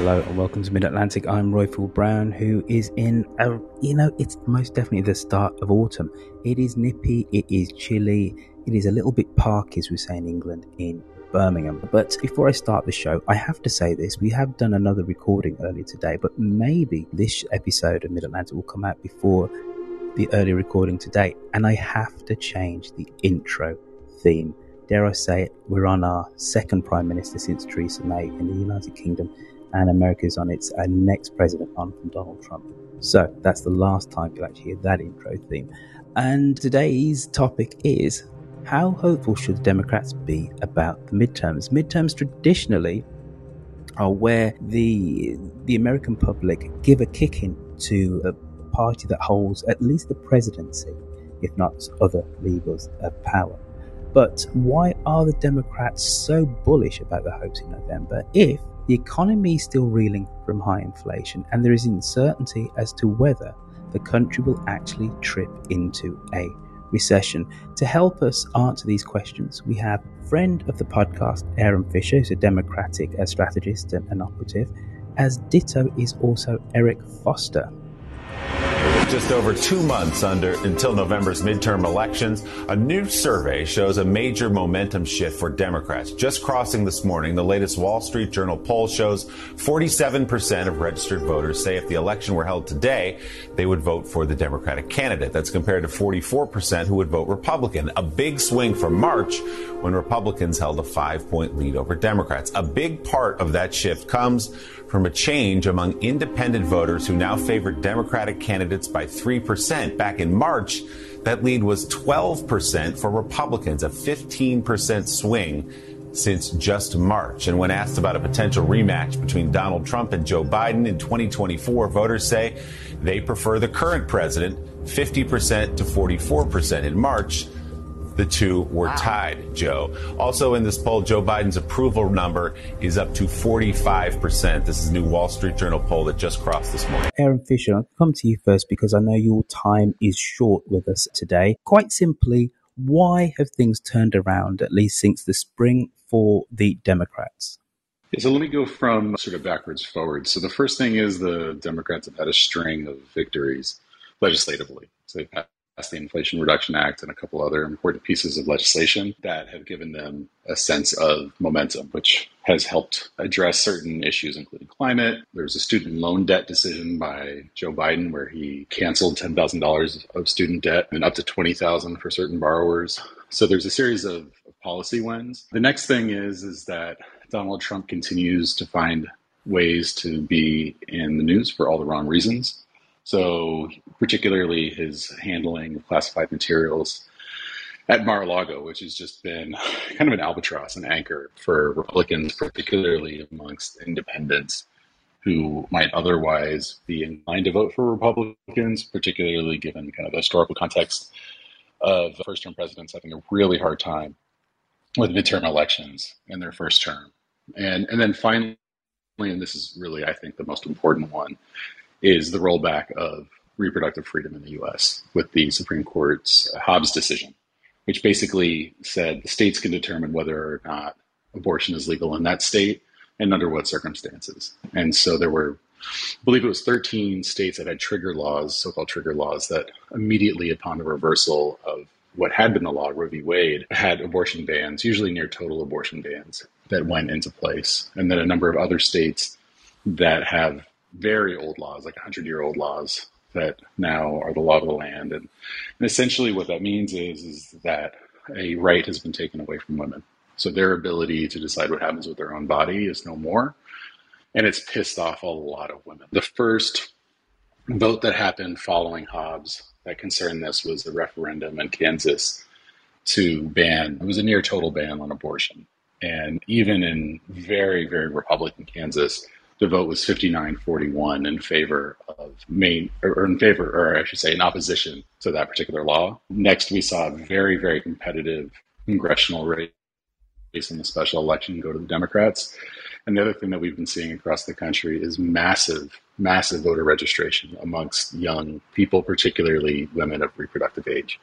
Hello and welcome to Mid Atlantic. I'm Roifield Brown, who is in a, you know, it's most definitely the start of autumn. It is nippy, it is chilly, it is a little bit parky, as we say in England, in Birmingham. But before I start the show, I have to say this. We have done another recording earlier today, but maybe this episode of Mid Atlantic will come out before the early recording today. And I have to change the intro theme. Dare I say it, we're on our second Prime Minister since Theresa May in the United Kingdom and America is on its uh, next president on from Donald Trump. So that's the last time you'll actually hear that intro theme. And today's topic is how hopeful should the Democrats be about the midterms? Midterms traditionally are where the the American public give a kick in to a party that holds at least the presidency, if not other levers of power. But why are the Democrats so bullish about the hopes in November if the economy is still reeling from high inflation, and there is uncertainty as to whether the country will actually trip into a recession. To help us answer these questions, we have friend of the podcast, Aaron Fisher, who's a Democratic strategist and an operative, as ditto is also Eric Foster, just over two months under until November's midterm elections, a new survey shows a major momentum shift for Democrats. Just crossing this morning, the latest Wall Street Journal poll shows 47% of registered voters say if the election were held today, they would vote for the Democratic candidate. That's compared to 44% who would vote Republican. A big swing from March when Republicans held a five point lead over Democrats. A big part of that shift comes from a change among independent voters who now favor Democratic candidates by 3%. Back in March, that lead was 12% for Republicans, a 15% swing since just March. And when asked about a potential rematch between Donald Trump and Joe Biden in 2024, voters say they prefer the current president 50% to 44% in March. The two were wow. tied, Joe. Also in this poll, Joe Biden's approval number is up to 45%. This is a new Wall Street Journal poll that just crossed this morning. Aaron Fisher, I'll come to you first because I know your time is short with us today. Quite simply, why have things turned around, at least since the spring, for the Democrats? Yeah, so let me go from sort of backwards forward. So the first thing is the Democrats have had a string of victories legislatively. So they've had passed the Inflation Reduction Act and a couple other important pieces of legislation that have given them a sense of momentum, which has helped address certain issues, including climate. There was a student loan debt decision by Joe Biden where he canceled $10,000 of student debt and up to $20,000 for certain borrowers. So there's a series of policy wins. The next thing is is that Donald Trump continues to find ways to be in the news for all the wrong reasons. So, particularly his handling of classified materials at Mar a Lago, which has just been kind of an albatross, an anchor for Republicans, particularly amongst independents who might otherwise be inclined to vote for Republicans, particularly given kind of the historical context of first term presidents having a really hard time with midterm elections in their first term. And, and then finally, and this is really, I think, the most important one, is the rollback of reproductive freedom in the US with the Supreme Court's Dobbs decision, which basically said the states can determine whether or not abortion is legal in that state and under what circumstances. And so there were, I believe it was 13 states that had trigger laws, so called trigger laws, that immediately upon the reversal of what had been the law, Roe v. Wade, had abortion bans, usually near total abortion bans, that went into place. And then a number of other states that have very old laws, like 100 year old laws, that now are the law of the land. And, and essentially what that means is, is that a right has been taken away from women. So their ability to decide what happens with their own body is no more. And it's pissed off a lot of women. The first vote that happened following Dobbs that concerned this was the referendum in Kansas to ban, it was a near total ban on abortion. And even in very, very Republican Kansas, the vote was 59-41 in favor of main, or in favor, or I should say, in opposition to that particular law. Next, we saw a very, very competitive congressional race in the special election go to the Democrats. And the other thing that we've been seeing across the country is massive, massive voter registration amongst young people, particularly women of reproductive age.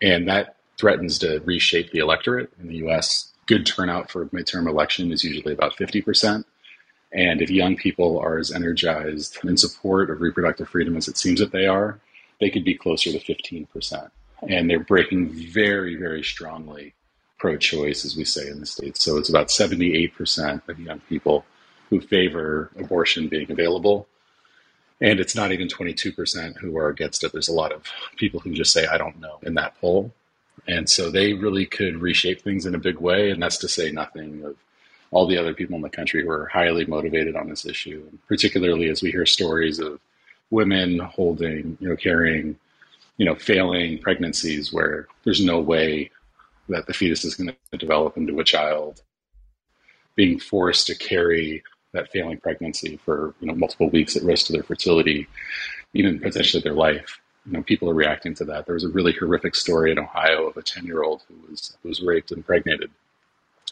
And that threatens to reshape the electorate in the US. Good turnout for midterm election is usually about 50%. And if young people are as energized in support of reproductive freedom as it seems that they are, they could be closer to 15%. And they're breaking very, very strongly pro choice, as we say in the States. So it's about 78% of young people who favor abortion being available. And it's not even 22% who are against it. There's a lot of people who just say, I don't know, in that poll. And so they really could reshape things in a big way. And that's to say nothing of all the other people in the country who are highly motivated on this issue, and particularly as we hear stories of women holding, you know, carrying, you know, failing pregnancies where there's no way that the fetus is going to develop into a child, being forced to carry that failing pregnancy for you know multiple weeks at risk to their fertility, even potentially their life. You know, people are reacting to that. There was a really horrific story in Ohio of a ten year old who was who was raped and impregnated,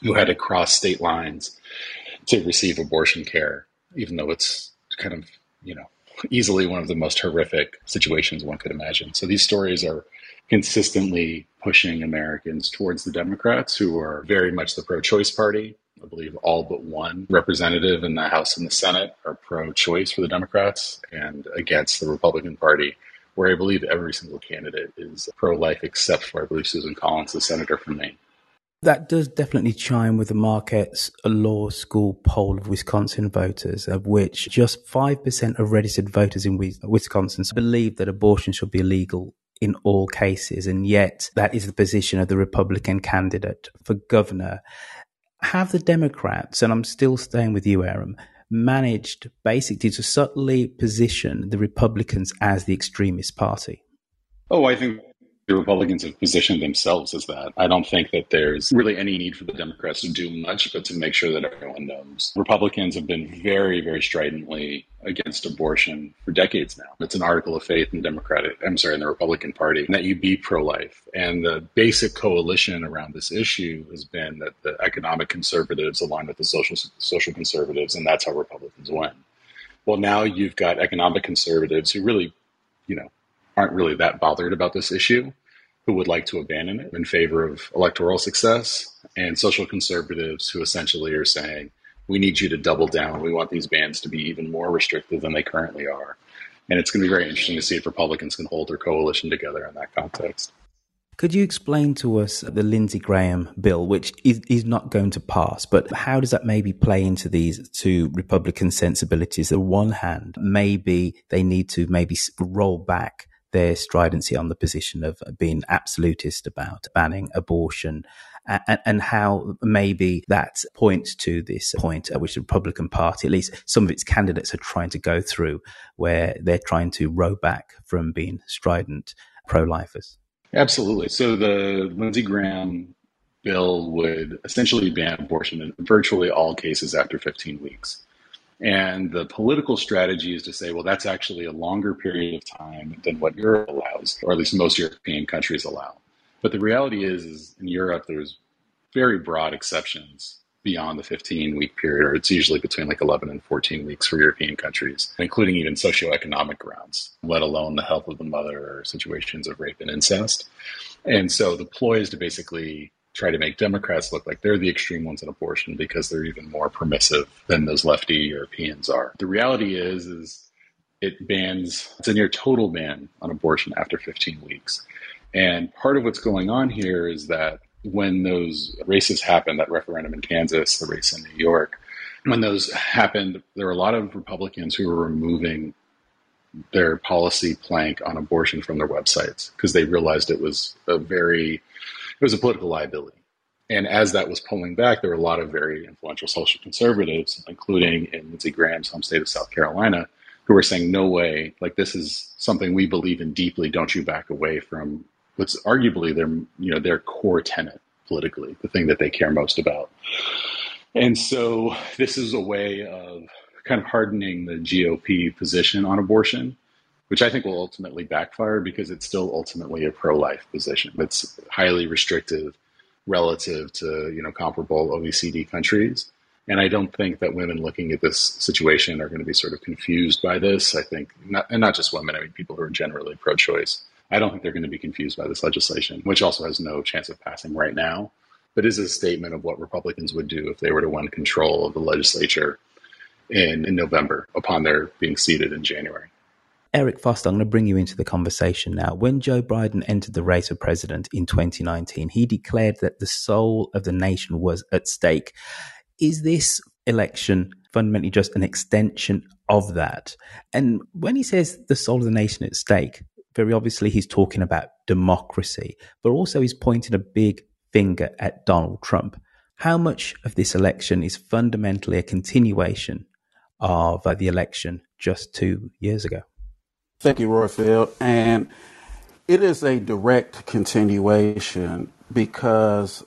who had to cross state lines to receive abortion care, even though it's kind of you know easily one of the most horrific situations one could imagine. So these stories are consistently pushing Americans towards the Democrats, who are very much the pro choice party. I believe all but one representative in the House and the Senate are pro choice for the Democrats and against the Republican Party, where I believe every single candidate is pro life except for, I believe, Susan Collins, the senator from Maine. That does definitely chime with the Marquette's Law School poll of Wisconsin voters, of which just 5% of registered voters in Wisconsin believe that abortion should be illegal in all cases. And yet, that is the position of the Republican candidate for governor. Have the Democrats, and I'm still staying with you, Aram, managed basically to subtly position the Republicans as the extremist party? Oh, I think the Republicans have positioned themselves as that. I don't think that there's really any need for the Democrats to do much, but to make sure that everyone knows. Republicans have been very, very stridently against abortion for decades now. It's an article of faith in the Democratic, I'm sorry, in the Republican Party that you be pro life. And the basic coalition around this issue has been that the economic conservatives align with the social, social conservatives, and that's how Republicans win. Well, now you've got economic conservatives who really, you know, aren't really that bothered about this issue who would like to abandon it in favor of electoral success, and social conservatives who essentially are saying, we need you to double down. We want these bans to be even more restrictive than they currently are. And it's going to be very interesting to see if Republicans can hold their coalition together in that context. Could you explain to us the Lindsey Graham bill, which is, is not going to pass, but how does that maybe play into these two Republican sensibilities? On one hand, maybe they need to maybe roll back their stridency on the position of being absolutist about banning abortion and, and, how maybe that points to this point at which the Republican Party, at least some of its candidates, are trying to go through, where they're trying to row back from being strident pro lifers. Absolutely. So the Lindsey Graham bill would essentially ban abortion in virtually all cases after 15 weeks. And the political strategy is to say, well, that's actually a longer period of time than what Europe allows, or at least most European countries allow. But the reality is, is in Europe, there's very broad exceptions beyond the 15 week period, or it's usually between like 11 and 14 weeks for European countries, including even socioeconomic grounds, let alone the health of the mother or situations of rape and incest. And so the ploy is to basically try to make Democrats look like they're the extreme ones in abortion because they're even more permissive than those lefty Europeans are. The reality is, is it bans, it's a near total ban on abortion after 15 weeks. And part of what's going on here is that when those races happened, that referendum in Kansas, the race in New York, when those happened, there were a lot of Republicans who were removing their policy plank on abortion from their websites because they realized it was a very it was a political liability. And as that was pulling back, there were a lot of very influential social conservatives, including in Lindsey Graham's home state of South Carolina, who were saying, "No way! Like this is something we believe in deeply. Don't you back away from what's arguably their you know their core tenet politically, the thing that they care most about." And so this is a way of kind of hardening the GOP position on abortion which I think will ultimately backfire because it's still ultimately a pro-life position. It's highly restrictive relative to you know comparable OECD countries. And I don't think that women looking at this situation are going to be sort of confused by this. I think, not, and not just women, I mean, people who are generally pro choice. I don't think they're going to be confused by this legislation, which also has no chance of passing right now, but is a statement of what Republicans would do if they were to win control of the legislature in, in November upon their being seated in January. Eric Foster, I'm going to bring you into the conversation now. When Joe Biden entered the race for president in 2019, he declared that the soul of the nation was at stake. Is this election fundamentally just an extension of that? And when he says the soul of the nation at stake, very obviously he's talking about democracy, but also he's pointing a big finger at Donald Trump. How much of this election is fundamentally a continuation of uh, the election just two years ago? Thank you, Roifield. And it is a direct continuation because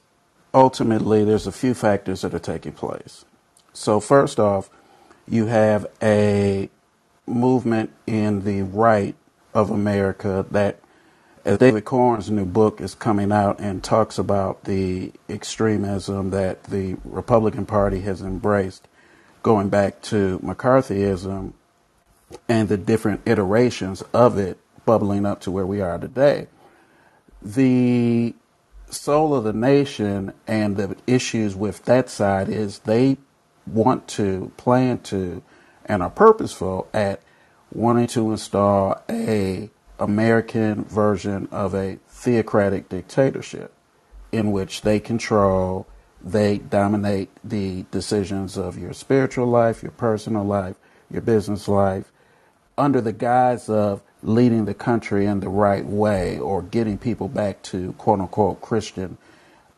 ultimately there's a few factors that are taking place. So, first off, you have a movement in the right of America that, as David Corn's new book is coming out and talks about the extremism that the Republican Party has embraced, going back to McCarthyism, and the different iterations of it bubbling up to where we are today. The soul of the nation and the issues with that side is they want to, plan to, and are purposeful at wanting to install a American version of a theocratic dictatorship in which they control, they dominate the decisions of your spiritual life, your personal life, your business life, under the guise of leading the country in the right way or getting people back to quote unquote Christian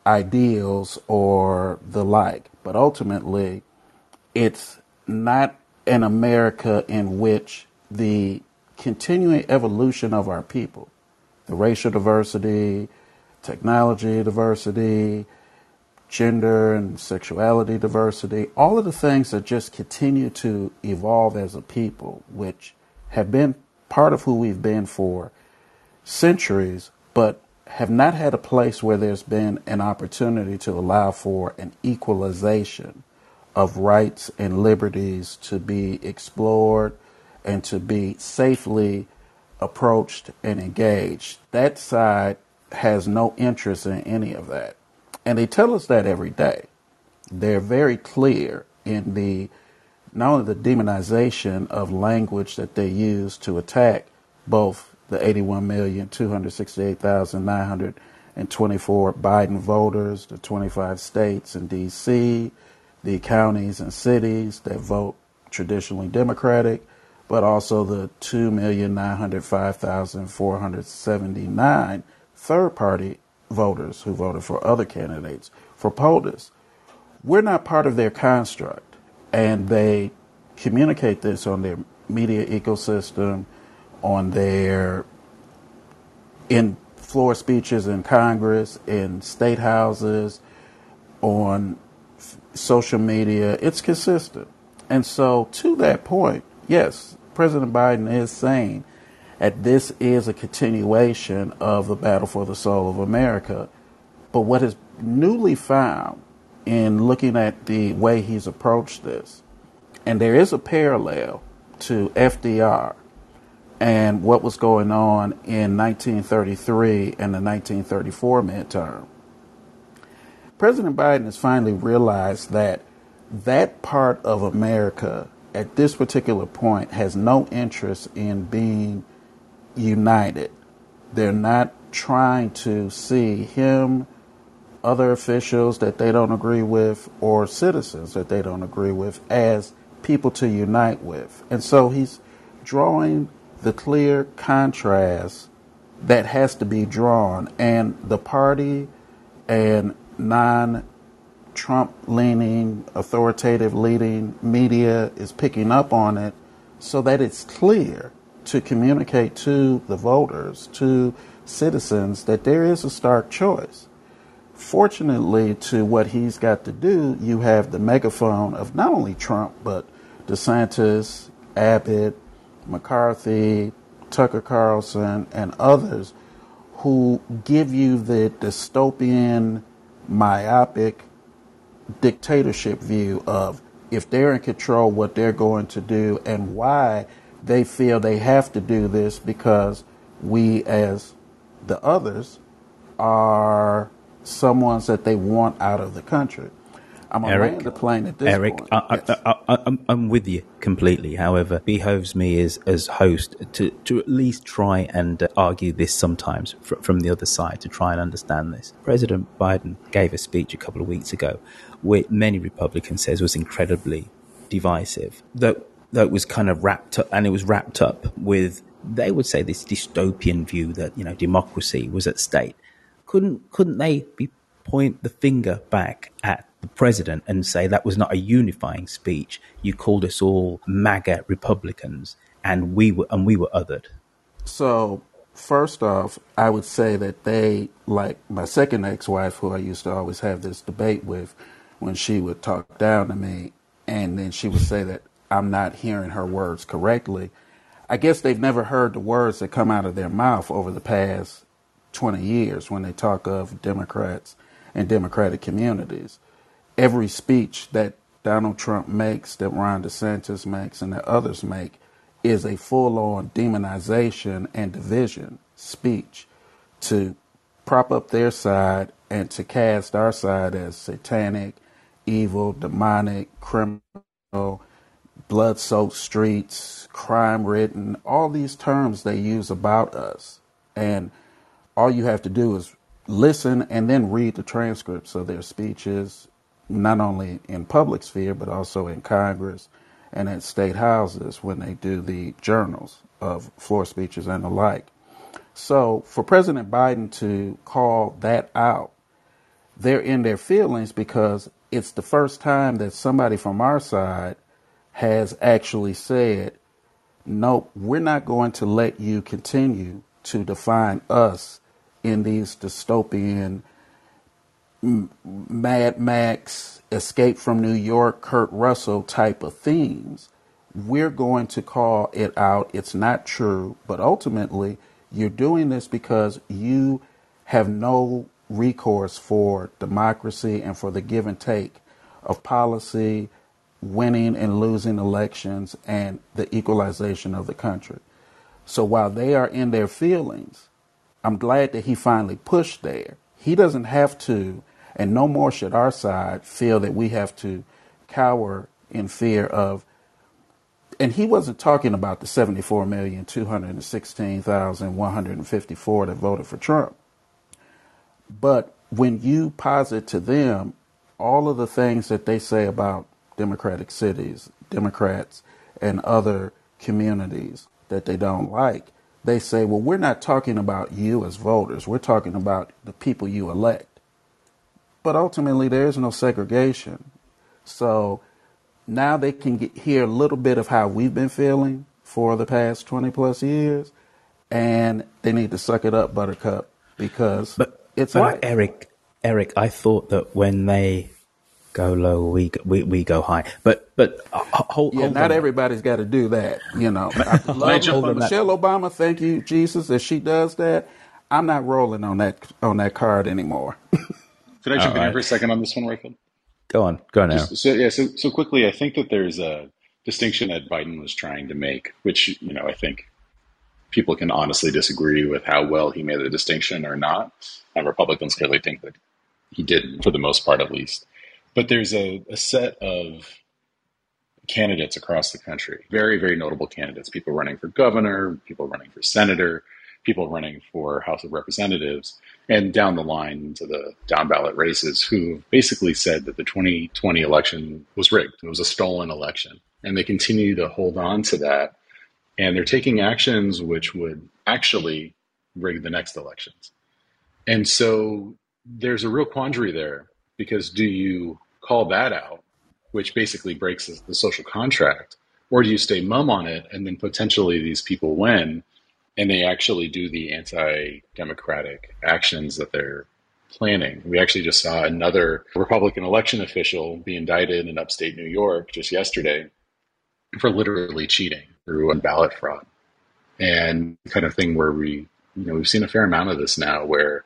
ideals or the like. But ultimately, it's not an America in which the continuing evolution of our people, the racial diversity, technology diversity, gender and sexuality diversity, all of the things that just continue to evolve as a people, which have been part of who we've been for centuries, but have not had a place where there's been an opportunity to allow for an equalization of rights and liberties to be explored and to be safely approached and engaged. That side has no interest in any of that. And they tell us that every day. They're very clear in the not only the demonization of language that they use to attack both the 81,268,924 Biden voters, the 25 states and D.C., the counties and cities that vote traditionally Democratic, but also the 2,905,479 third party voters who voted for other candidates for POTUS. We're not part of their construct and they communicate this on their media ecosystem, on their in floor speeches in Congress, in state houses, on f- social media. It's consistent. And so, to that point, yes, President Biden is saying that this is a continuation of the battle for the soul of America. But what is newly found in looking at the way he's approached this, and there is a parallel to FDR and what was going on in 1933 and the 1934 midterm. President Biden has finally realized that that part of America at this particular point has no interest in being united. They're not trying to see him, other officials that they don't agree with, or citizens that they don't agree with as people to unite with. And so he's drawing the clear contrast that has to be drawn. And the party and non Trump leaning, authoritative leading media is picking up on it so that it's clear to communicate to the voters, to citizens, that there is a stark choice. Fortunately, to what he's got to do, you have the megaphone of not only Trump, but DeSantis, Abbott, McCarthy, Tucker Carlson, and others who give you the dystopian, myopic dictatorship view of if they're in control, what they're going to do, and why they feel they have to do this because we, as the others, are someones that they want out of the country. I'm Eric, the plane at this Eric, point. I, yes. I, am with you completely. However, behoves me as as host to to at least try and uh, argue this sometimes fr- from the other side to try and understand this. President Biden gave a speech a couple of weeks ago, which many Republicans says was incredibly divisive. That that was kind of wrapped up, and it was wrapped up with they would say this dystopian view that you know democracy was at stake. Couldn't couldn't they be point the finger back at the president and say that was not a unifying speech. You called us all MAGA Republicans, and we were and we were othered. So first off, I would say that they, like my second ex-wife, who I used to always have this debate with, when she would talk down to me, and then she would say that I'm not hearing her words correctly. I guess they've never heard the words that come out of their mouth over the past 20 years when they talk of Democrats and Democratic communities every speech that Donald Trump makes, that Ron DeSantis makes, and that others make is a full on demonization and division speech to prop up their side and to cast our side as satanic, evil, demonic, criminal, blood soaked streets, crime ridden, all these terms they use about us. And all you have to do is listen and then read the transcripts of their speeches not only in public sphere but also in Congress and at state houses when they do the journals of floor speeches and the like. So for President Biden to call that out, they're in their feelings because it's the first time that somebody from our side has actually said, nope, we're not going to let you continue to define us in these dystopian Mad Max, Escape from New York, Kurt Russell type of themes, we're going to call it out. It's not true, but ultimately, you're doing this because you have no recourse for democracy and for the give and take of policy, winning and losing elections, and the equalization of the country. So while they are in their feelings, I'm glad that he finally pushed there. He doesn't have to and no more should our side feel that we have to cower in fear of. And he wasn't talking about the 74,216,154 that voted for Trump. But when you posit to them all of the things that they say about Democratic cities, Democrats, and other communities that they don't like, they say, well, we're not talking about you as voters. We're talking about the people you elect. But ultimately, there is no segregation. So now they can get, hear a little bit of how we've been feeling for the past 20 plus years, and they need to suck it up, Buttercup, because but, it's but Eric, Eric, I thought that when they go low, we we, we go high. But but uh, hold, yeah, hold not everybody's got to do that. You know, I love Hold that. Michelle Obama. Thank you, Jesus. If she does that, I'm not rolling on that on that card anymore. Could I jump in All here right. for a second on this one, Rayfield? Go on, go on now. Just- so yeah, so so quickly, I think that there's a distinction that Biden was trying to make, which you know I think people can honestly disagree with how well he made the distinction or not, and Republicans clearly think that he didn't for the most part, at least. But there's a, a set of candidates across the country, very very notable candidates, people running for governor, people running for senator, people running for House of Representatives, and down the line into the down ballot races who basically said that the 2020 election was rigged. It was a stolen election. And they continue to hold on to that. And they're taking actions which would actually rig the next elections. And so there's a real quandary there because do you call that out, which basically breaks the, social contract, or do you stay mum on it and then potentially these people win and they actually do the anti-democratic actions that they're planning. We actually just saw another Republican election official be indicted in upstate New York just yesterday for literally cheating through ballot fraud. And kind of thing where we, you know, we've seen a fair amount of this now where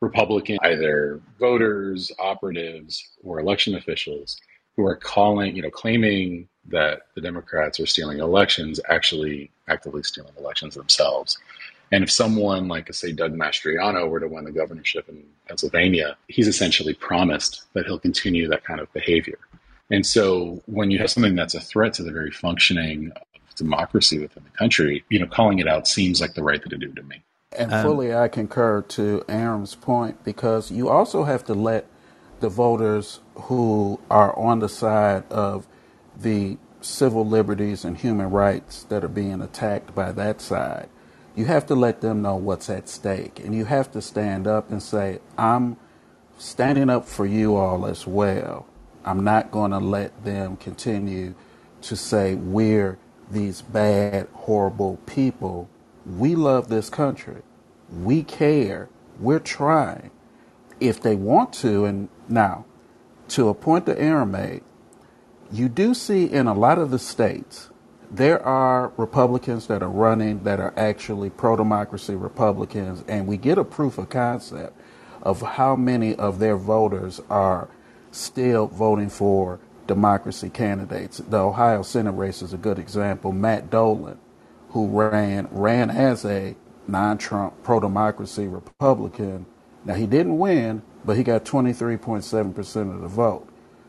Republican either voters, operatives, or election officials who are calling, you know, claiming that the Democrats are stealing elections, actually actively stealing elections themselves. And if someone like, say, Doug Mastriano were to win the governorship in Pennsylvania, he's essentially promised that he'll continue that kind of behavior. And so when you have something that's a threat to the very functioning of democracy within the country, you know, calling it out seems like the right thing to do to me. And Um, fully, I concur to Aaron's point because you also have to let the voters who are on the side of the civil liberties and human rights that are being attacked by that side, you have to let them know what's at stake. And you have to stand up and say, I'm standing up for you all as well. I'm not going to let them continue to say we're these bad, horrible people. We love this country. We care. We're trying. If they want to, and now, to appoint the Aaron made, you do see in a lot of the states, there are Republicans that are running that are actually pro democracy Republicans, and we get a proof of concept of how many of their voters are still voting for democracy candidates. The Ohio Senate race is a good example. Matt Dolan, who ran ran as a non-Trump pro-democracy Republican. Now he didn't win, but he got 23.7% of the vote.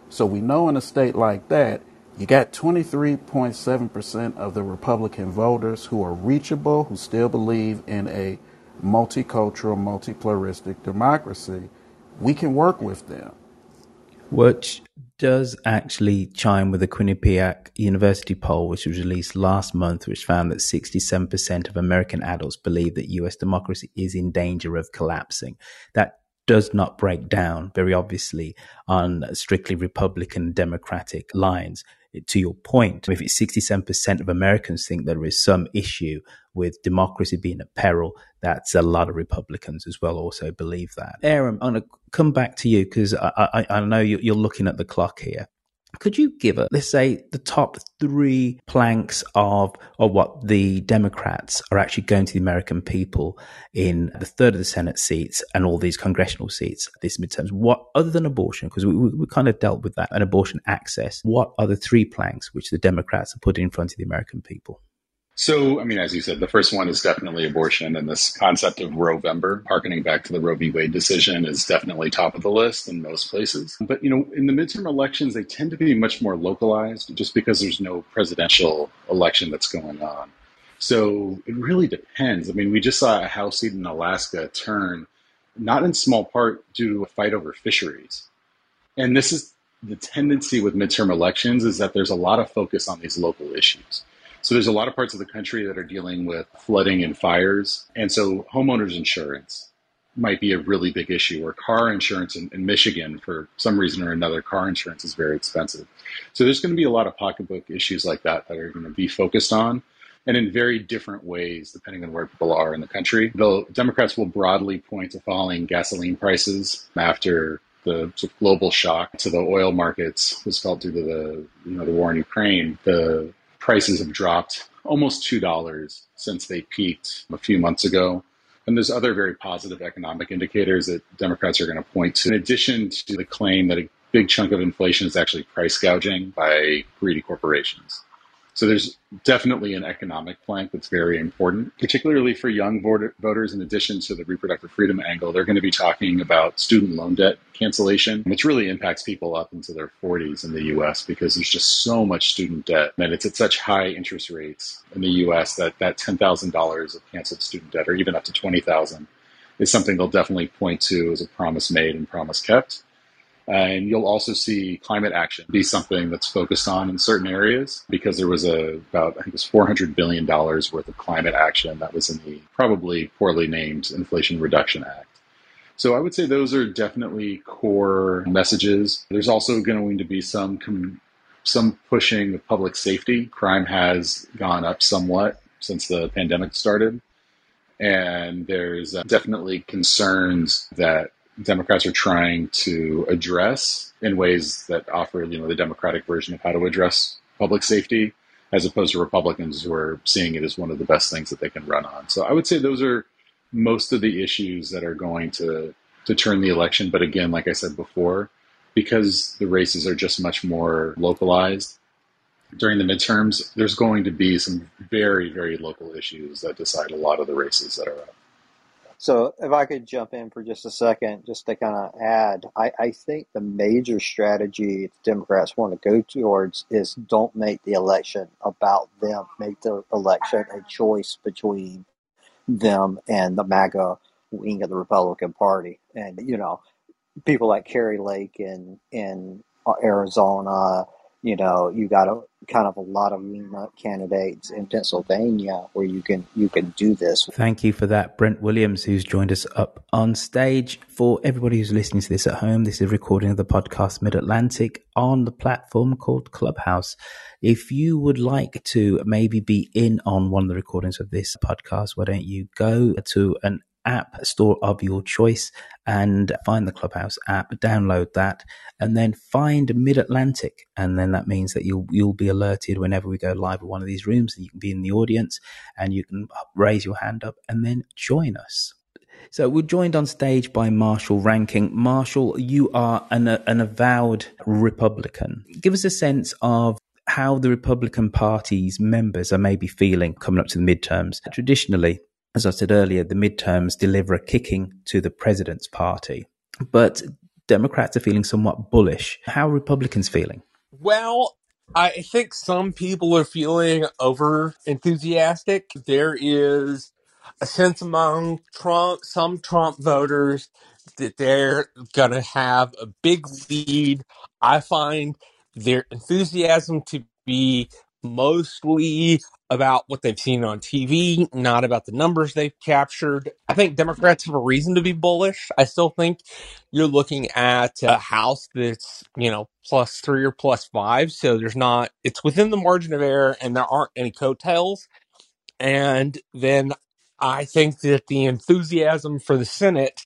So we know in a state like that, you got 23.7% of the Republican voters who are reachable, who still believe in a multicultural, multipluralistic democracy. We can work with them. Which does actually chime with the Quinnipiac University poll, which was released last month, which found that 67% of American adults believe that US democracy is in danger of collapsing. That does not break down very obviously on strictly Republican Democratic lines. To your point, if it's 67% of Americans think there is some issue with democracy being at peril, that's a lot of Republicans as well also believe that. Aaron, going to come back to you because I, I, I know you- you're looking at the clock here. Could you give us, let's say, the top three planks of, of what the Democrats are actually going to the American people in the third of the Senate seats and all these congressional seats this midterms? What, other than abortion, because we, we, we kind of dealt with that, and abortion access, what are the three planks which the Democrats are putting in front of the American people? So, I mean, as you said, the first one is definitely abortion, and this concept of Rovember, harkening back to the Roe v. Wade decision, is definitely top of the list in most places. But you know, in the midterm elections, they tend to be much more localized, just because there's no presidential election that's going on. So it really depends. I mean, we just saw a House seat in Alaska turn, not in small part due to a fight over fisheries, and this is the tendency with midterm elections is that there's a lot of focus on these local issues. So there's a lot of parts of the country that are dealing with flooding and fires. And so homeowners insurance might be a really big issue, or car insurance in, in Michigan, for some reason or another, car insurance is very expensive. So there's going to be a lot of pocketbook issues like that that are going to be focused on and in very different ways depending on where people are in the country. The Democrats will broadly point to falling gasoline prices after the sort of global shock to the oil markets was felt due to the you know the war in Ukraine. The prices have dropped almost two dollars since they peaked a few months ago. And there's other very positive economic indicators that Democrats are going to point to, in addition to the claim that a big chunk of inflation is actually price gouging by greedy corporations. So there's definitely an economic plank that's very important, particularly for young voters. In addition to the reproductive freedom angle, they're going to be talking about student loan debt cancellation, which really impacts people up into their 40s in the U.S. because there's just so much student debt, and it's at such high interest rates in the U.S. that that $10,000 of canceled student debt, or even up to $20,000, is something they'll definitely point to as a promise made and promise kept. And you'll also see climate action be something that's focused on in certain areas because there was a about I think it was 400 billion dollars worth of climate action that was in the probably poorly named Inflation Reduction Act. So I would say those are definitely core messages. There's also going to be some com- some pushing of public safety. Crime has gone up somewhat since the pandemic started. And there's uh, definitely concerns that Democrats are trying to address in ways that offer, you know, the Democratic version of how to address public safety, as opposed to Republicans who are seeing it as one of the best things that they can run on. So I would say those are most of the issues that are going to to turn the election. But again, like I said before, because the races are just much more localized during the midterms, there's going to be some very, very local issues that decide a lot of the races that are up. So, if I could jump in for just a second, just to kind of add, I, I think the major strategy the Democrats want to go towards is don't make the election about them. Make the election a choice between them and the MAGA wing of the Republican Party. And, you know, people like Kari Lake in, in Arizona, you know, you got a kind of a lot of candidates in Pennsylvania where you can you can do this. Thank you for that, Brent Williams, who's joined us up on stage. For everybody who's listening to this at home, this is a recording of the podcast Mid Atlantic on the platform called Clubhouse. If you would like to maybe be in on one of the recordings of this podcast, why don't you go to an app store of your choice and find the Clubhouse app, download that, and then find Mid Atlantic. And then that means that you'll you'll be alerted whenever we go live at one of these rooms, and you can be in the audience and you can raise your hand up and then join us. So we're joined on stage by Marshall Ranking. Marshall, you are an, an avowed Republican. Give us a sense of how the Republican Party's members are maybe feeling coming up to the midterms. Traditionally, as I said earlier, the midterms deliver a kicking to the president's party. But Democrats are feeling somewhat bullish. How are Republicans feeling? Well, I think some people are feeling over enthusiastic. There is a sense among Trump, some Trump voters that they're going to have a big lead. I find their enthusiasm to be mostly about what they've seen on TV, not about the numbers they've captured. I think Democrats have a reason to be bullish. I still think you're looking at a House that's, you know, plus three or plus five. So there's not, it's within the margin of error and there aren't any coattails. And then I think that the enthusiasm for the Senate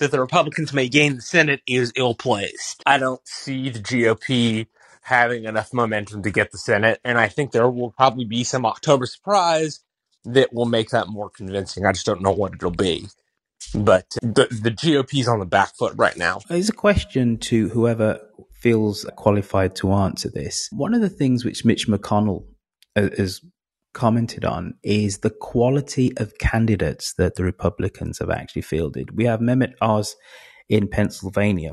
that the Republicans may gain the Senate is ill placed. I don't see the GOP having enough momentum to get the Senate. And I think there will probably be some October surprise that will make that more convincing. I just don't know what it'll be. But the, the GOP's on the back foot right now. It's a question to whoever feels qualified to answer this. One of the things which Mitch McConnell uh, has commented on is the quality of candidates that the Republicans have actually fielded. We have Mehmet Oz in Pennsylvania,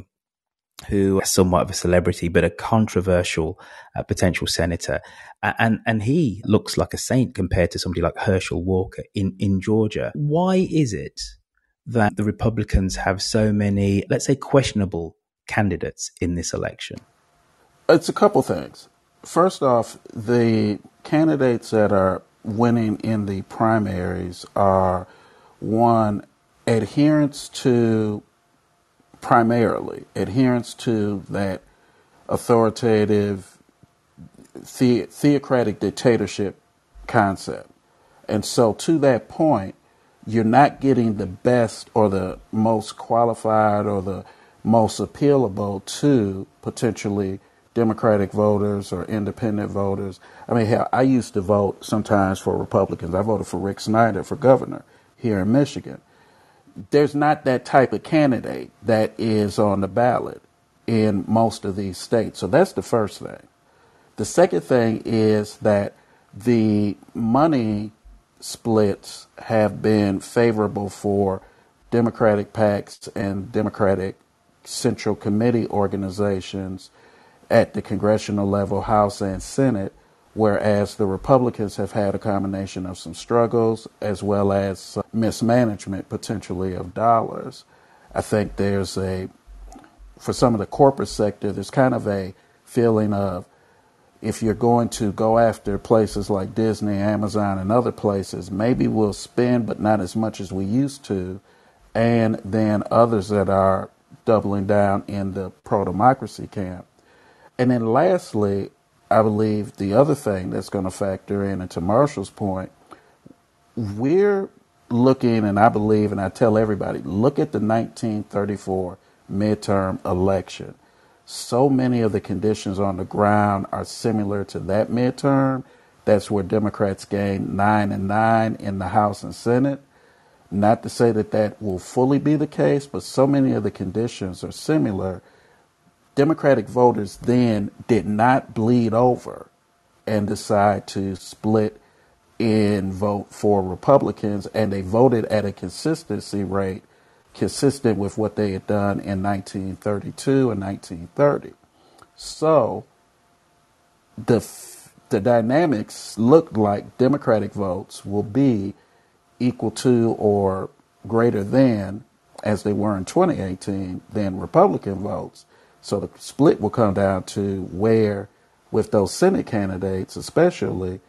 who is somewhat of a celebrity, but a controversial uh, potential senator. and, and he looks like a saint compared to somebody like Herschel Walker in, in Georgia. Why is it that the Republicans have so many, let's say, questionable candidates in this election? It's a couple things. First off, the candidates that are winning in the primaries are one, adherence to primarily adherence to that authoritative the- theocratic dictatorship concept. And so, to that point, you're not getting the best or the most qualified or the most appealable to potentially Democratic voters or independent voters. I mean, hell, I used to vote sometimes for Republicans. I voted for Rick Snyder for governor here in Michigan. There's not that type of candidate that is on the ballot in most of these states. So that's the first thing. The second thing is that the money splits have been favorable for Democratic PACs and Democratic Central Committee organizations at the congressional level, House and Senate, whereas the Republicans have had a combination of some struggles as well as mismanagement potentially of dollars. I think there's a, for some of the corporate sector, there's kind of a feeling of if you're going to go after places like Disney, Amazon, and other places, maybe we'll spend, but not as much as we used to. And then others that are doubling down in the pro democracy camp. And then lastly, I believe the other thing that's going to factor in, and to Marshall's point, we're looking, and I believe, and I tell everybody, look at the 1934 midterm election. So many of the conditions on the ground are similar to that midterm. That's where Democrats gained nine and nine in the House and Senate. Not to say that that will fully be the case, but so many of the conditions are similar Democratic voters then did not bleed over and decide to split and vote for Republicans, and they voted at a consistency rate consistent with what they had done in 1932 and 1930. So the the dynamics looked like Democratic votes will be equal to or greater than, as they were in 2018, than Republican votes. So the split will come down to where, with those Senate candidates especially,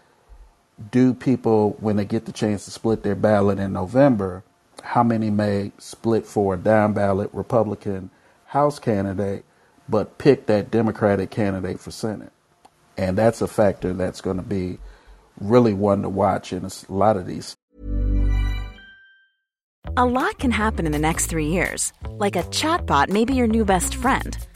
do people, when they get the chance to split their ballot in November, how many may split for a down ballot Republican House candidate, but pick that Democratic candidate for Senate? And that's a factor that's going to be really one to watch in a lot of these. A lot can happen in the next three years. Like a chatbot may be your new best friend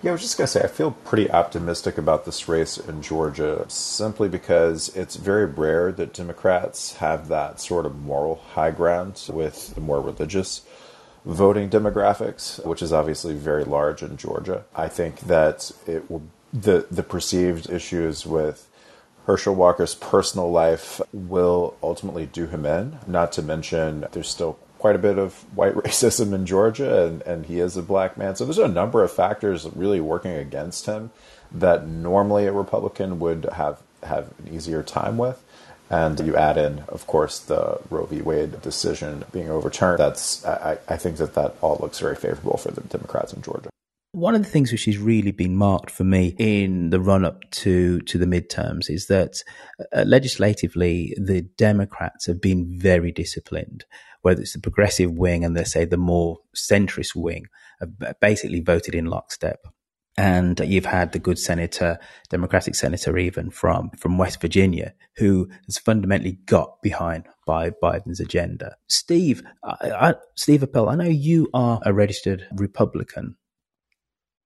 Yeah, I was just going to say, I feel pretty optimistic about this race in Georgia simply because it's very rare that Democrats have that sort of moral high ground with the more religious voting demographics, which is obviously very large in Georgia. I think that it will, the, the perceived issues with Herschel Walker's personal life will ultimately do him in, not to mention there's still quite a bit of white racism in Georgia, and, and he is a black man. So there's a number of factors really working against him that normally a Republican would have have an easier time with. And you add in, of course, the Roe v. Wade decision being overturned. That's I, I think that that all looks very favorable for the Democrats in Georgia. One of the things which has really been marked for me in the run up to, to the midterms is that uh, legislatively, the Democrats have been very disciplined whether it's the progressive wing and they say the more centrist wing, have basically voted in lockstep. And you've had the good senator, Democratic senator, even from, from West Virginia, who has fundamentally got behind by Biden's agenda. Steve, I, I, Steve Appel, I know you are a registered Republican.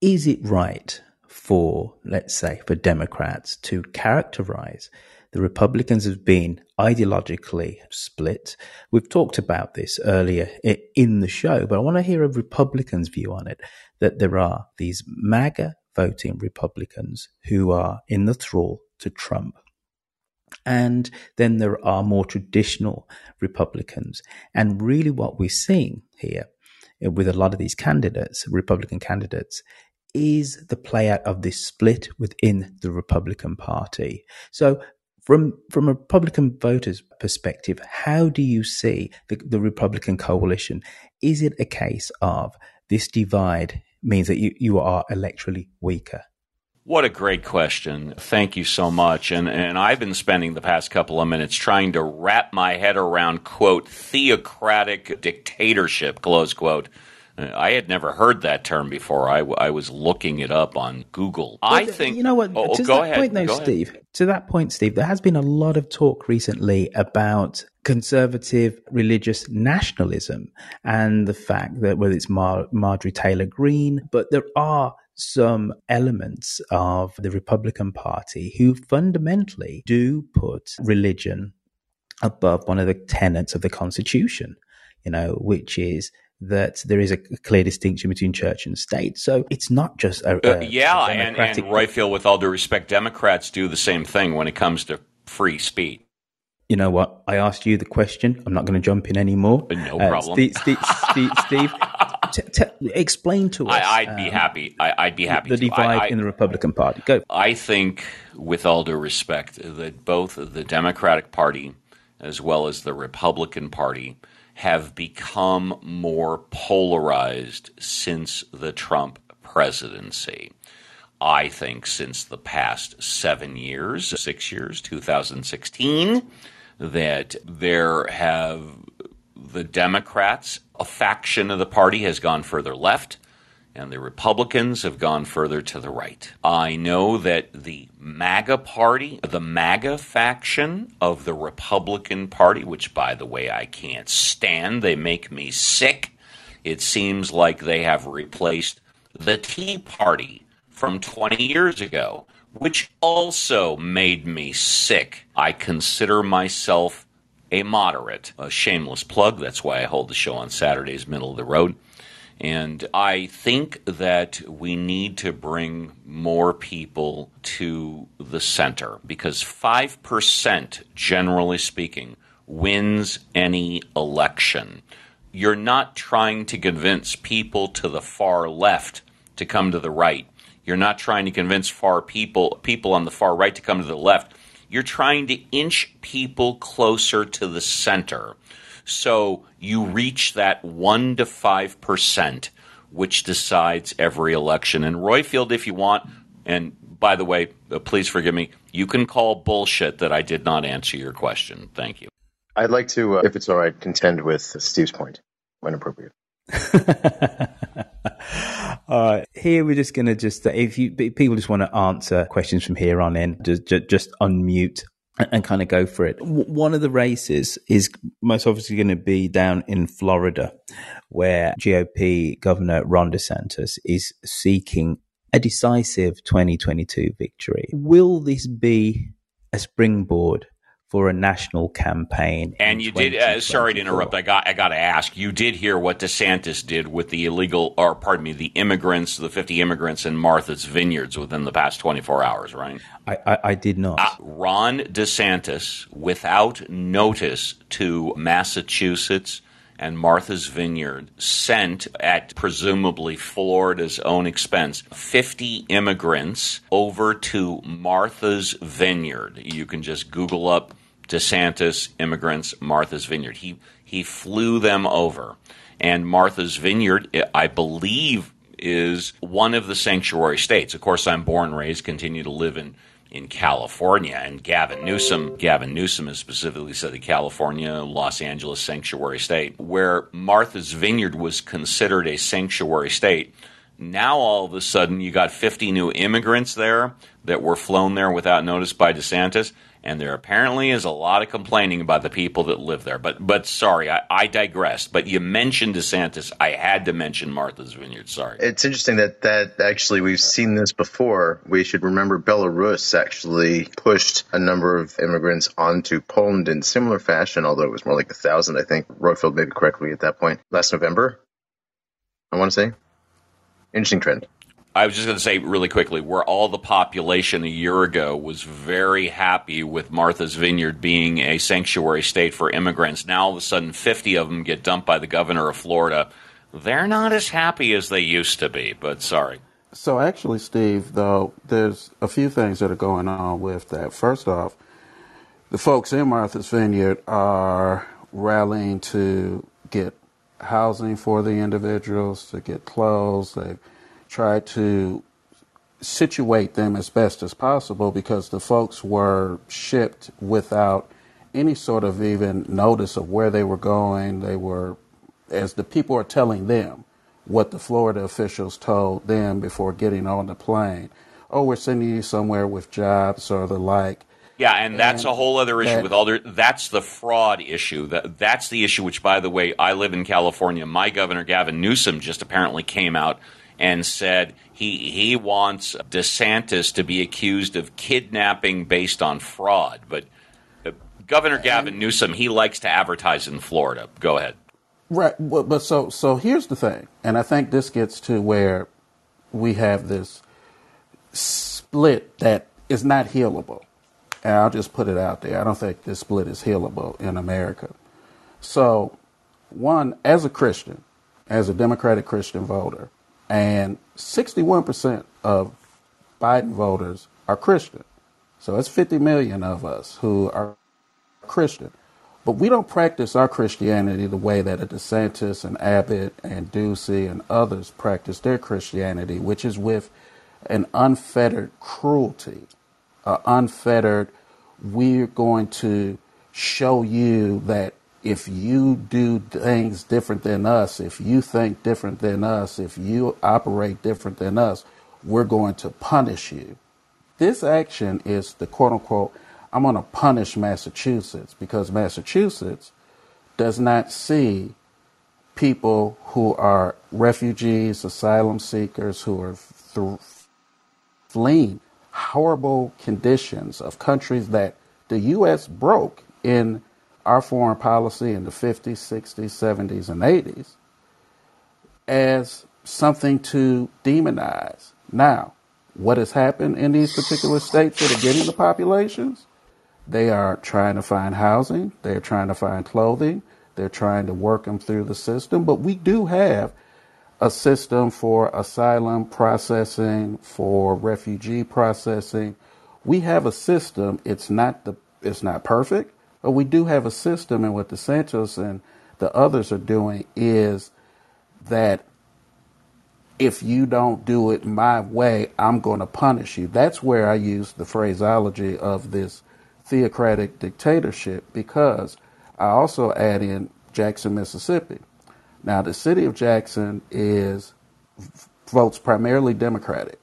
Is it right for, let's say, for Democrats to characterize the Republicans have been ideologically split? We've talked about this earlier in the show, but I want to hear a Republican's view on it that there are these MAGA voting Republicans who are in the thrall to Trump. And then there are more traditional Republicans. And really, what we're seeing here eh, with a lot of these candidates, Republican candidates, is the play out of this split within the Republican Party. So, from from a Republican voters' perspective, how do you see the, the Republican coalition? Is it a case of this divide means that you, you are electorally weaker? What a great question. Thank you so much. And, and I've been spending the past couple of minutes trying to wrap my head around, quote, theocratic dictatorship, close quote. I had never heard that term before. I, I was looking it up on Google. But I think you know what. Oh, oh to go that ahead. point, though, go ahead. Steve. To that point, Steve, there has been a lot of talk recently about conservative religious nationalism and the fact that whether it's Mar- Marjorie Taylor Greene, but there are some elements of the Republican Party who fundamentally do put religion above one of the tenets of the Constitution, you know, which is that there is a clear distinction between church and state. So it's not just a, Uh, yeah, a and, and Roifield, with all due respect, Democrats do the same thing when it comes to free speech. you know what? I asked you the question. I'm not going to jump in anymore. No Uh, problem. Steve, Steve, Steve, Steve t- t- explain to us. I, I'd be um, happy. I, I'd be happy the to. divide I, I, in the Republican Party. Go. I think, with all due respect, that both the Democratic Party as well as the Republican Party have become more polarized since the Trump presidency. I think since the past seven years, six years, 2016, that there have the Democrats, a faction of the party has gone further left, and the Republicans have gone further to the right. I know that the MAGA party, the MAGA faction of the Republican Party, which by the way I can't stand, they make me sick. It seems like they have replaced the Tea Party from 20 years ago, which also made me sick. I consider myself a moderate, a shameless plug. That's why I hold the show on Saturdays, middle of the road. And I think that we need to bring more people to the center because 5%, generally speaking, wins any election. You're not trying to convince people to the far left to come to the right. You're not trying to convince far people people on the far right to come to the left. You're trying to inch people closer to the center. So you reach that 1 to 5%, which decides every election. And Roifield, if you want, and by the way, uh, please forgive me, you can call bullshit that I did not answer your question. Thank you. I'd like to, uh, if it's all right, contend with Steve's point when appropriate. All right, here we're just going to just if you if people just want to answer questions from here on in, just just, just unmute and, kind of go for it. One of the races is most obviously going to be down in Florida, where GOP Governor Ron DeSantis is seeking a decisive 2022 victory. Will this be a springboard for a national campaign? And you did. Uh, sorry to interrupt. I got. I got to ask. You did hear what DeSantis did with the illegal, or pardon me, the immigrants, the fifty immigrants in Martha's Vineyards within the past twenty four hours, right? I, I, I did not. Uh, Ron DeSantis, without notice to Massachusetts and Martha's Vineyard, sent at presumably Florida's own expense 50 immigrants over to Martha's Vineyard. You can just Google up DeSantis immigrants Martha's Vineyard. He he flew them over. And Martha's Vineyard, eh, I believe, is one of the sanctuary states. Of course, I'm born raised, continue to live in in California, and Gavin Newsom, Gavin Newsom has specifically said that California, Los Angeles sanctuary state, where Martha's Vineyard was considered a sanctuary state. Now all of a sudden you got 50 new immigrants there that were flown there without notice by DeSantis and there apparently is a lot of complaining about the people that live there. But but sorry, I, I digressed. But you mentioned DeSantis. I had to mention Martha's Vineyard. Sorry. It's interesting that that actually we've seen this before. We should remember Belarus actually pushed a number of immigrants onto Poland in similar fashion, although it was more like a thousand, I think. Roifield maybe correctly at that point. Last November, I want to say. Interesting trend. I was just going to say really quickly, where all the population a year ago was very happy with Martha's Vineyard being a sanctuary state for immigrants. Now all of a sudden, 50 of them get dumped by the governor of Florida. They're not as happy as they used to be, but sorry. So actually, Steve, though, there's a few things that are going on with that. First off, the folks in Martha's Vineyard are rallying to get housing for the individuals, to get clothes. They've try to situate them as best as possible because the folks were shipped without any sort of even notice of where they were going. They were, as the people are telling them, what the Florida officials told them before getting on the plane. Oh, we're sending you somewhere with jobs or the like. Yeah, and that's And a whole other issue that- with all the, that's the fraud issue. That that's the issue which by the way, I live in California. My governor Gavin Newsom just apparently came out and said he he wants DeSantis to be accused of kidnapping based on fraud. But uh, Governor Gavin Newsom, he likes to advertise in Florida. Go ahead. Right, but, but so so here's the thing, and I think this gets to where we have this split that is not healable. And I'll just put it out there. I don't think this split is healable in America. So, one, as a Christian, as a Democratic Christian voter, and 61% of Biden voters are Christian. So it's 50 million of us who are Christian. But we don't practice our Christianity the way that a DeSantis and Abbott and Ducey and others practice their Christianity, which is with an unfettered cruelty, a unfettered, we're going to show you that if you do things different than us, if you think different than us, if you operate different than us, we're going to punish you. This action is the quote unquote, I'm going to punish Massachusetts because Massachusetts does not see people who are refugees, asylum seekers, who are th- fleeing horrible conditions of countries that the U.S. broke in our foreign policy in the 50s, 60s, 70s, and 80s as something to demonize. Now, what has happened in these particular states that are getting the populations? They are trying to find housing, they're trying to find clothing, they're trying to work them through the system. But we do have a system for asylum processing, for refugee processing. We have a system. It's not the it's not perfect, but we do have a system. And what the DeSantis and the others are doing is that if you don't do it my way, I'm going to punish you. That's where I use the phraseology of this theocratic dictatorship because I also add in Jackson, Mississippi. Now, the city of Jackson is votes primarily Democratic.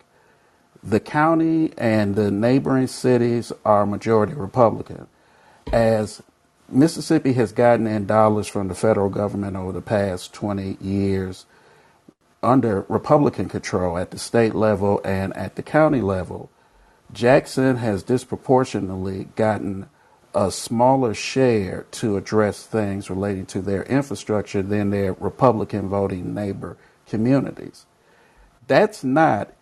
The county and the neighboring cities are majority Republican. As Mississippi has gotten in dollars from the federal government over the past 20 years under Republican control at the state level and at the county level, Jackson has disproportionately gotten a smaller share to address things relating to their infrastructure than their Republican voting neighbor communities. That's not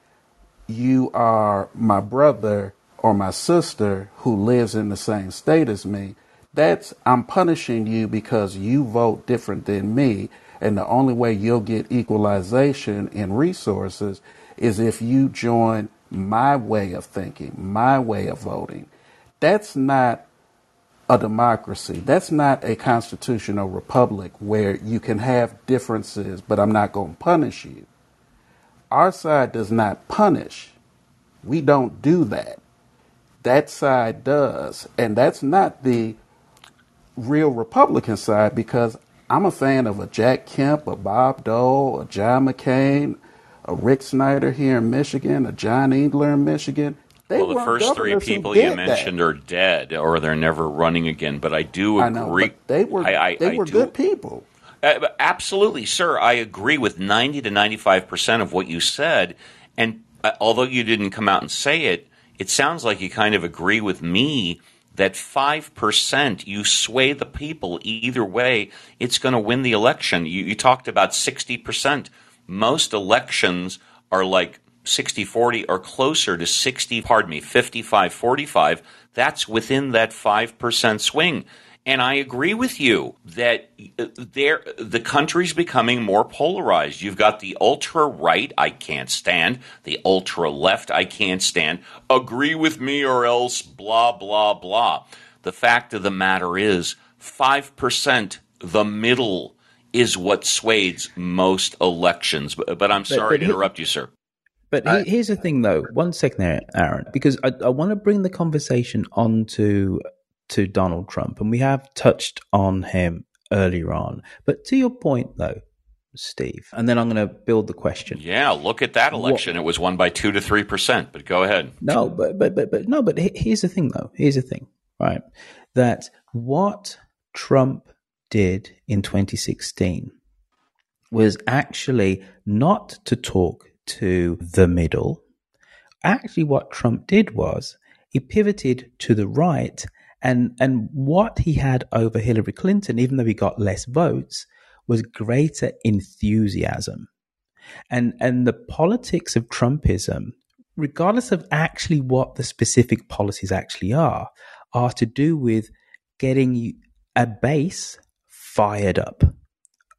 you are my brother or my sister who lives in the same state as me. That's I'm punishing you because you vote different than me. And the only way you'll get equalization in resources is if you join my way of thinking, my way of voting. That's not a democracy. That's not a constitutional republic where you can have differences, but I'm not going to punish you. Our side does not punish. We don't do that. That side does. And that's not the real Republican side because I'm a fan of a Jack Kemp, a Bob Dole, a John McCain, a Rick Snyder here in Michigan, a John Engler in Michigan. They well, the first three people you mentioned that. are dead, or they're never running again. But I do agree. I know, they were I, I, they I were do, good people. Uh, absolutely, sir. I agree with ninety to ninety-five percent of what you said. And uh, although you didn't come out and say it, it sounds like you kind of agree with me that 5% you sway the people either way, it's going to win the election. You, you talked about 60%. Most elections are like 60 40 or closer to 60, pardon me, 55 45. That's within that 5% swing. And I agree with you that uh, there the country's becoming more polarized. You've got the ultra right, I can't stand, the ultra left, I can't stand. Agree with me or else blah blah blah. The fact of the matter is 5% the middle is what sways most elections. But, but I'm sorry but to interrupt you, sir. But I- here's the thing, though. One second there, Aaron, because I, I want to bring the conversation on to Donald Trump, and we have touched on him earlier on. But to your point, though, Steve, and then I'm going to build the question. Yeah, look at that election. It was won by 2 to 3%, but go ahead. No, but but but but no, but here's the thing, though. Here's the thing, right? That what Trump did in 2016 was actually not to talk to the middle. Actually, what Trump did was he pivoted to the right, and and what he had over Hillary Clinton, even though he got less votes, was greater enthusiasm, and and the politics of Trumpism, regardless of actually what the specific policies actually are, are to do with getting a base fired up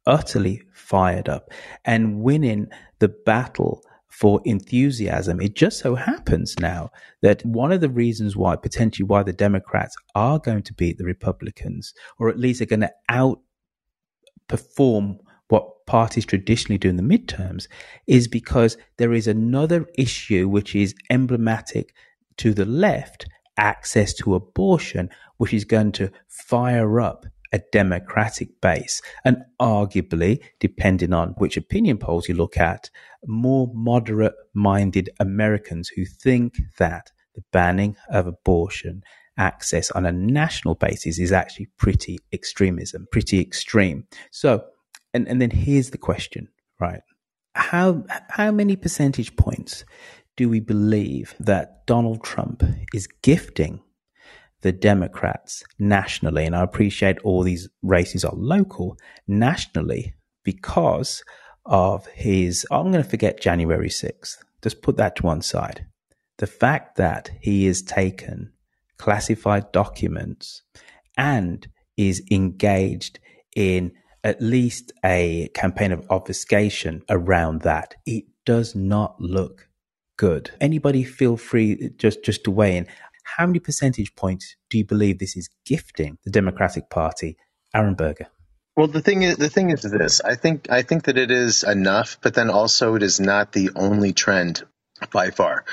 utterly fired up and winning the battle for enthusiasm. It just so happens now that one of the reasons why, potentially, why the Democrats are going to beat the Republicans, or at least are going to outperform what parties traditionally do in the midterms, is because there is another issue which is emblematic to the left access to abortion, which is going to fire up a democratic base and arguably, depending on which opinion polls you look at, more moderate minded Americans who think that the banning of abortion access on a national basis is actually pretty extremism, pretty extreme. So, and, and then here's the question, right? How how many percentage points do we believe that Donald Trump is gifting the Democrats nationally, and I appreciate all these races are local, nationally, because of his, I'm going to forget January 6th. Just put that to one side. The fact that he has taken classified documents and is engaged in at least a campaign of obfuscation around that, it does not look good. Anybody feel free just, just to weigh in how many percentage points do you believe this is gifting the Democratic Party? Aaron Berger. Well, the thing is, the thing is this. I think I think that it is enough, but then also it is not the only trend by far.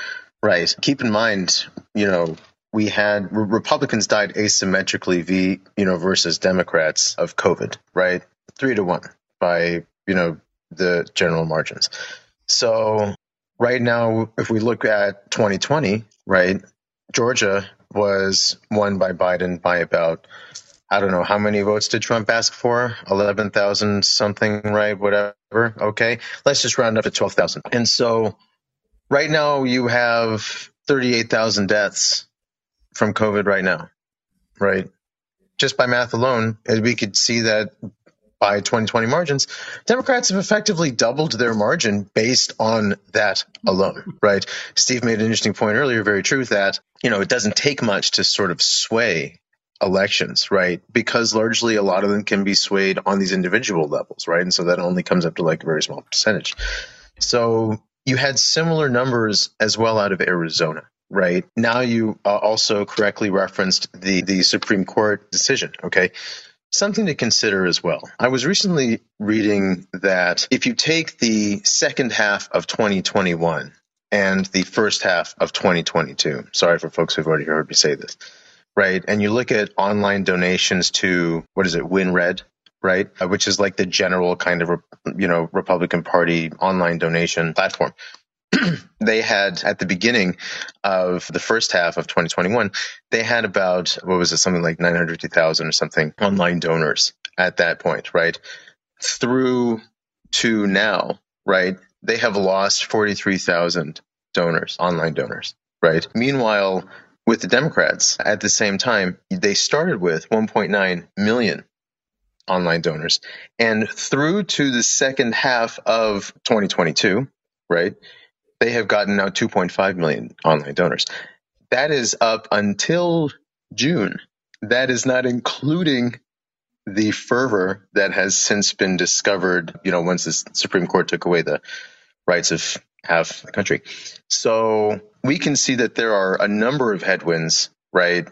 Right. Keep in mind, you know, we had Republicans died asymmetrically, v you know, versus Democrats of COVID. Right, three to one by you know the general margins. So right now, if we look at 2020, right, Georgia was won by Biden by about I don't know how many votes did Trump ask for? Eleven thousand something, right? Whatever. Okay, let's just round up to twelve thousand. And so, right now you have thirty-eight thousand deaths from COVID right now, right? Just by math alone, we could see that by 2020 margins, Democrats have effectively doubled their margin based on that alone, right? Steve made an interesting point earlier, very true, that, you know, it doesn't take much to sort of sway elections, right? Because largely a lot of them can be swayed on these individual levels, right? And so that only comes up to like a very small percentage. So you had similar numbers as well out of Arizona, right? Now you uh, also correctly referenced the, the Supreme Court decision, okay? Something to consider as well. I was recently reading that if you take the second half of 2021 and the first half of 2022, sorry for folks who've already heard me say this, right? And you look at online donations to, what is it, WinRed, right? Uh, which is like the general kind of, you know, Republican Party online donation platform. they had at the beginning of the first half of 2021, they had about, what was it, something like 950,000 or something online donors at that point, right? Through to now, right? They have lost 43,000 donors, online donors, right? Meanwhile, with the Democrats at the same time, they started with 1.9 million online donors. And through to the second half of 2022, right, they have gotten now 2.5 million online donors. That is up until June. That is not including the fervor that has since been discovered, you know, once the Supreme Court took away the rights of half the country. So we can see that there are a number of headwinds, right?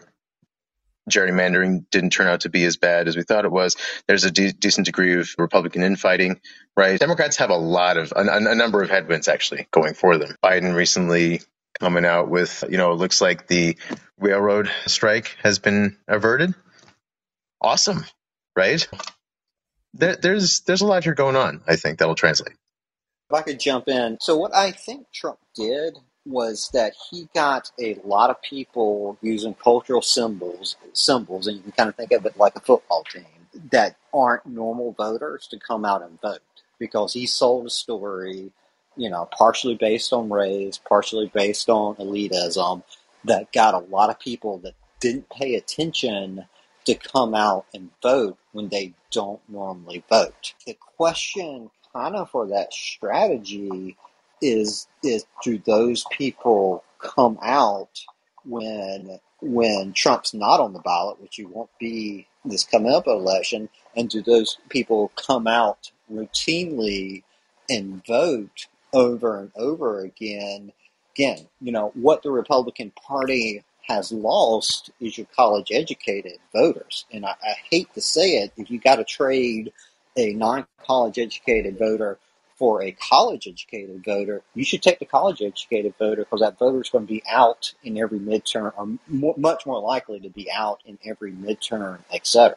Gerrymandering didn't turn out to be as bad as we thought it was. There's a de- decent degree of Republican infighting, right? Democrats have a lot of, a, a, number of headwinds actually going for them. Biden recently coming out with, you know, it looks like the railroad strike has been averted. Awesome, right? There, there's there's a lot here going on. I think that'll translate. If I could jump in, so what I think Trump did was that he got a lot of people using cultural symbols, symbols, and you can kind of think of it like a football team that aren't normal voters to come out and vote because he sold a story, you know, partially based on race, partially based on elitism, that got a lot of people that didn't pay attention to come out and vote when they don't normally vote. The question kind of for that strategy is is do those people come out when when Trump's not on the ballot, which he won't be this coming up election, and do those people come out routinely and vote over and over again? Again, you know what the Republican Party has lost is your college educated voters, and I, I hate to say it, if you got to trade a non college educated voter for a college educated voter, you should take the college educated voter because that voter is going to be out in every midterm, or more, much more likely to be out in every midterm, etc.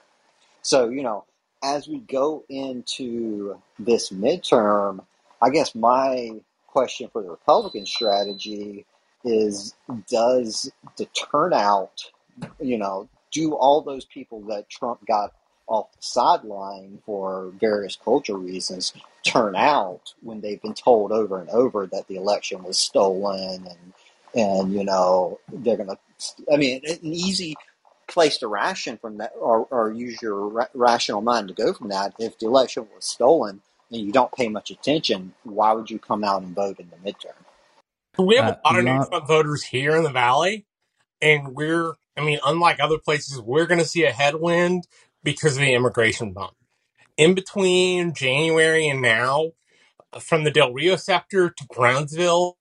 So, you know, as we go into this midterm, I guess my question for the Republican strategy is does the turnout, you know, do all those people that Trump got off the sideline for various cultural reasons turn out when they've been told over and over that the election was stolen and and you know they're gonna i mean an easy place to ration from that or, or use your ra- rational mind to go from that if the election was stolen and you don't pay much attention why would you come out and vote in the midterm? We have a Uh, lot of new not- Trump voters here in the valley and we're i mean unlike other places we're going to see a headwind because of the immigration bump in between January and now, from the Del Rio sector to Brownsville,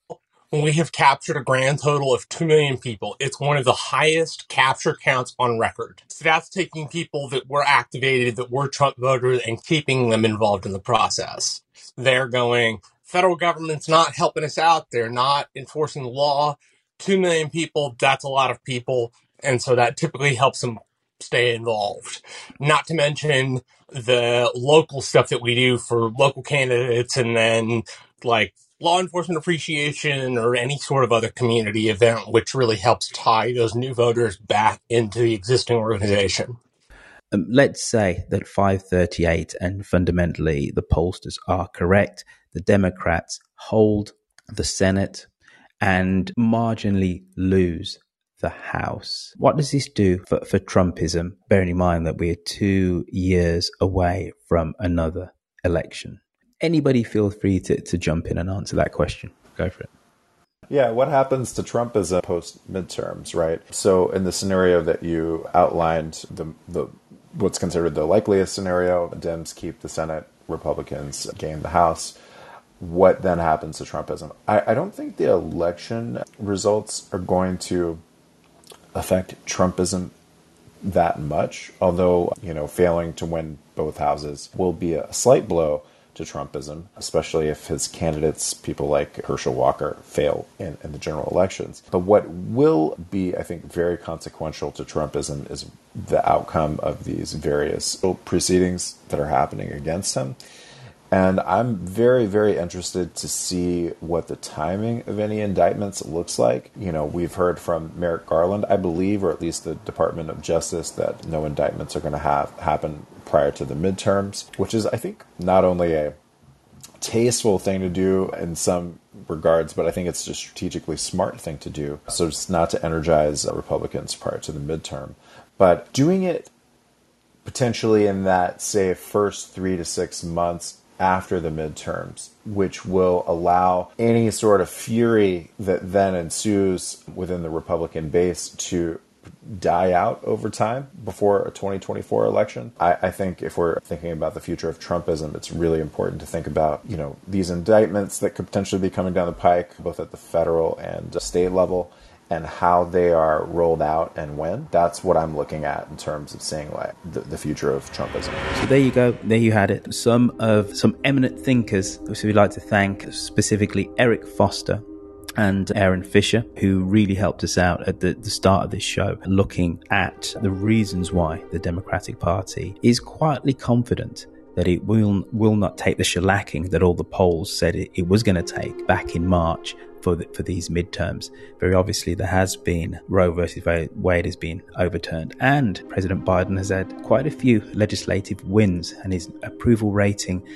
we have captured a grand total of 2 million people. It's one of the highest capture counts on record. So that's taking people that were activated, that were Trump voters, and keeping them involved in the process. They're going, federal government's not helping us out. They're not enforcing the law. 2 million people, that's a lot of people. And so that typically helps them stay involved. Not to mention the local stuff that we do for local candidates and then like law enforcement appreciation or any sort of other community event, which really helps tie those new voters back into the existing organization. Um, let's say that 538 and fundamentally the pollsters are correct. The Democrats hold the Senate and marginally lose the House. What does this do for, for Trumpism, bearing in mind that we're two years away from another election? Anybody feel free to, to jump in and answer that question. Go for it. Yeah, what happens to Trump as a post midterms, right? So in the scenario that you outlined, the the what's considered the likeliest scenario, Dems keep the Senate, Republicans gain the House. What then happens to Trumpism? I, I don't think the election results are going to affect Trumpism that much, although, you know, failing to win both houses will be a slight blow to Trumpism, especially if his candidates, people like Herschel Walker, fail in, in the general elections. But what will be, I think, very consequential to Trumpism is the outcome of these various proceedings that are happening against him. And I'm very, very interested to see what the timing of any indictments looks like. You know, we've heard from Merrick Garland, I believe, or at least the Department of Justice, that no indictments are going to have happen prior to the midterms, which is, I think, not only a tasteful thing to do in some regards, but I think it's a strategically smart thing to do. So it's not to energize Republicans prior to the midterm, but doing it potentially in that, say, first three to six months after the midterms, which will allow any sort of fury that then ensues within the Republican base to die out over time before a 2024 election. I, I, think if we're thinking about the future of Trumpism, it's really important to think about, you know, these indictments that could potentially be coming down the pike, both at the federal and state level and how they are rolled out and when. That's what I'm looking at in terms of seeing like the, the, future of Trumpism. So there you go. There you had it. Some of some eminent thinkers, which we'd like to thank, specifically Eric Foster and Aaron Fisher, who really helped us out at the, the start of this show, looking at the reasons why the Democratic Party is quietly confident that it will will not take the shellacking that all the polls said it, it was going to take back in March for the, for these midterms. Very obviously, there has been Roe versus Wade has been overturned, and President Biden has had quite a few legislative wins, and his approval rating.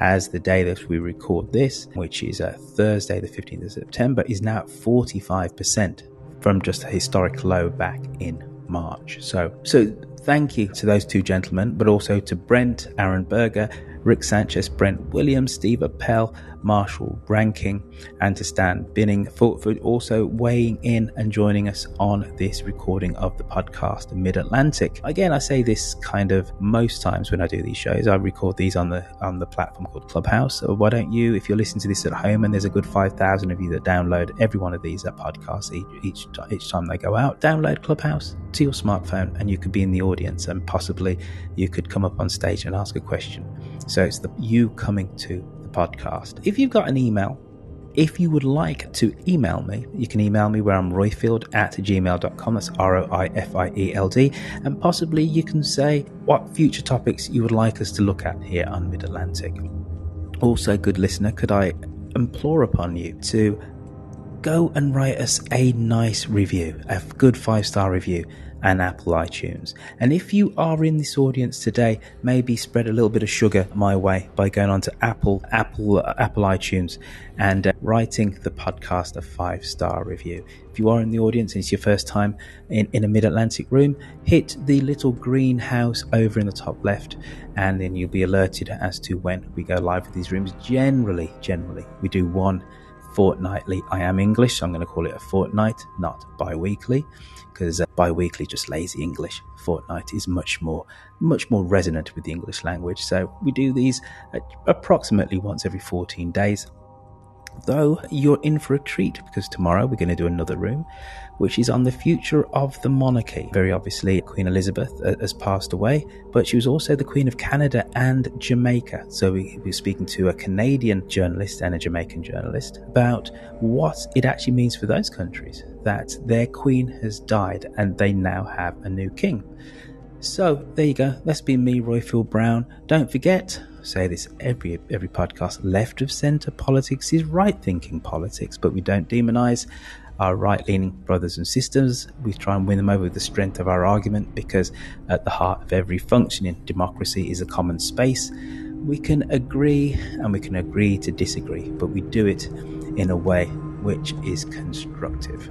As the day that we record this, which is a Thursday, the 15th of September, is now at 45% from just a historic low back in March. So, so thank you to those two gentlemen, but also to Brent, Aaron Berger, Rick Sanchez, Brent Williams, Steve Appel, Marshall Ranking, and to Stan Binning for, for also weighing in and joining us on this recording of the podcast Mid Atlantic. Again, I say this kind of most times when I do these shows. I record these on the on the platform called Clubhouse. So why don't you, if you're listening to this at home, and there's a good five thousand of you that download every one of these podcasts each, each each time they go out, download Clubhouse to your smartphone, and you could be in the audience, and possibly you could come up on stage and ask a question. So it's the you coming to the podcast. If you've got an email, if you would like to email me, you can email me where I'm roifield at gmail.com. That's R O I F I E L D. And possibly you can say what future topics you would like us to look at here on Mid Atlantic. Also, good listener, could I implore upon you to go and write us a nice review, a good five star review and Apple iTunes. And if you are in this audience today, maybe spread a little bit of sugar my way by going on to Apple, Apple, uh, Apple iTunes, and uh, writing the podcast a five star review. If you are in the audience and it's your first time in, in a mid Atlantic room, hit the little green house over in the top left, and then you'll be alerted as to when we go live with these rooms. Generally, generally, we do one fortnightly. I am English, so I'm going to call it a fortnight, not bi weekly because uh, bi-weekly just lazy English. Fortnight is much more much more resonant with the English language. So we do these approximately once every 14 days. Though you're in for a treat because tomorrow we're going to do another room, which is on the future of the monarchy. Very obviously, Queen Elizabeth uh, has passed away, but she was also the Queen of Canada and Jamaica. So we, we're speaking to a Canadian journalist and a Jamaican journalist about what it actually means for those countries that their queen has died and they now have a new king. So there you go. That's been me, Roifield Brown. Don't forget, I say this every every podcast. Left of centre politics is right thinking politics, but we don't demonise our right leaning brothers and sisters. We try and win them over with the strength of our argument because at the heart of every functioning democracy is a common space. We can agree and we can agree to disagree, but we do it in a way which is constructive.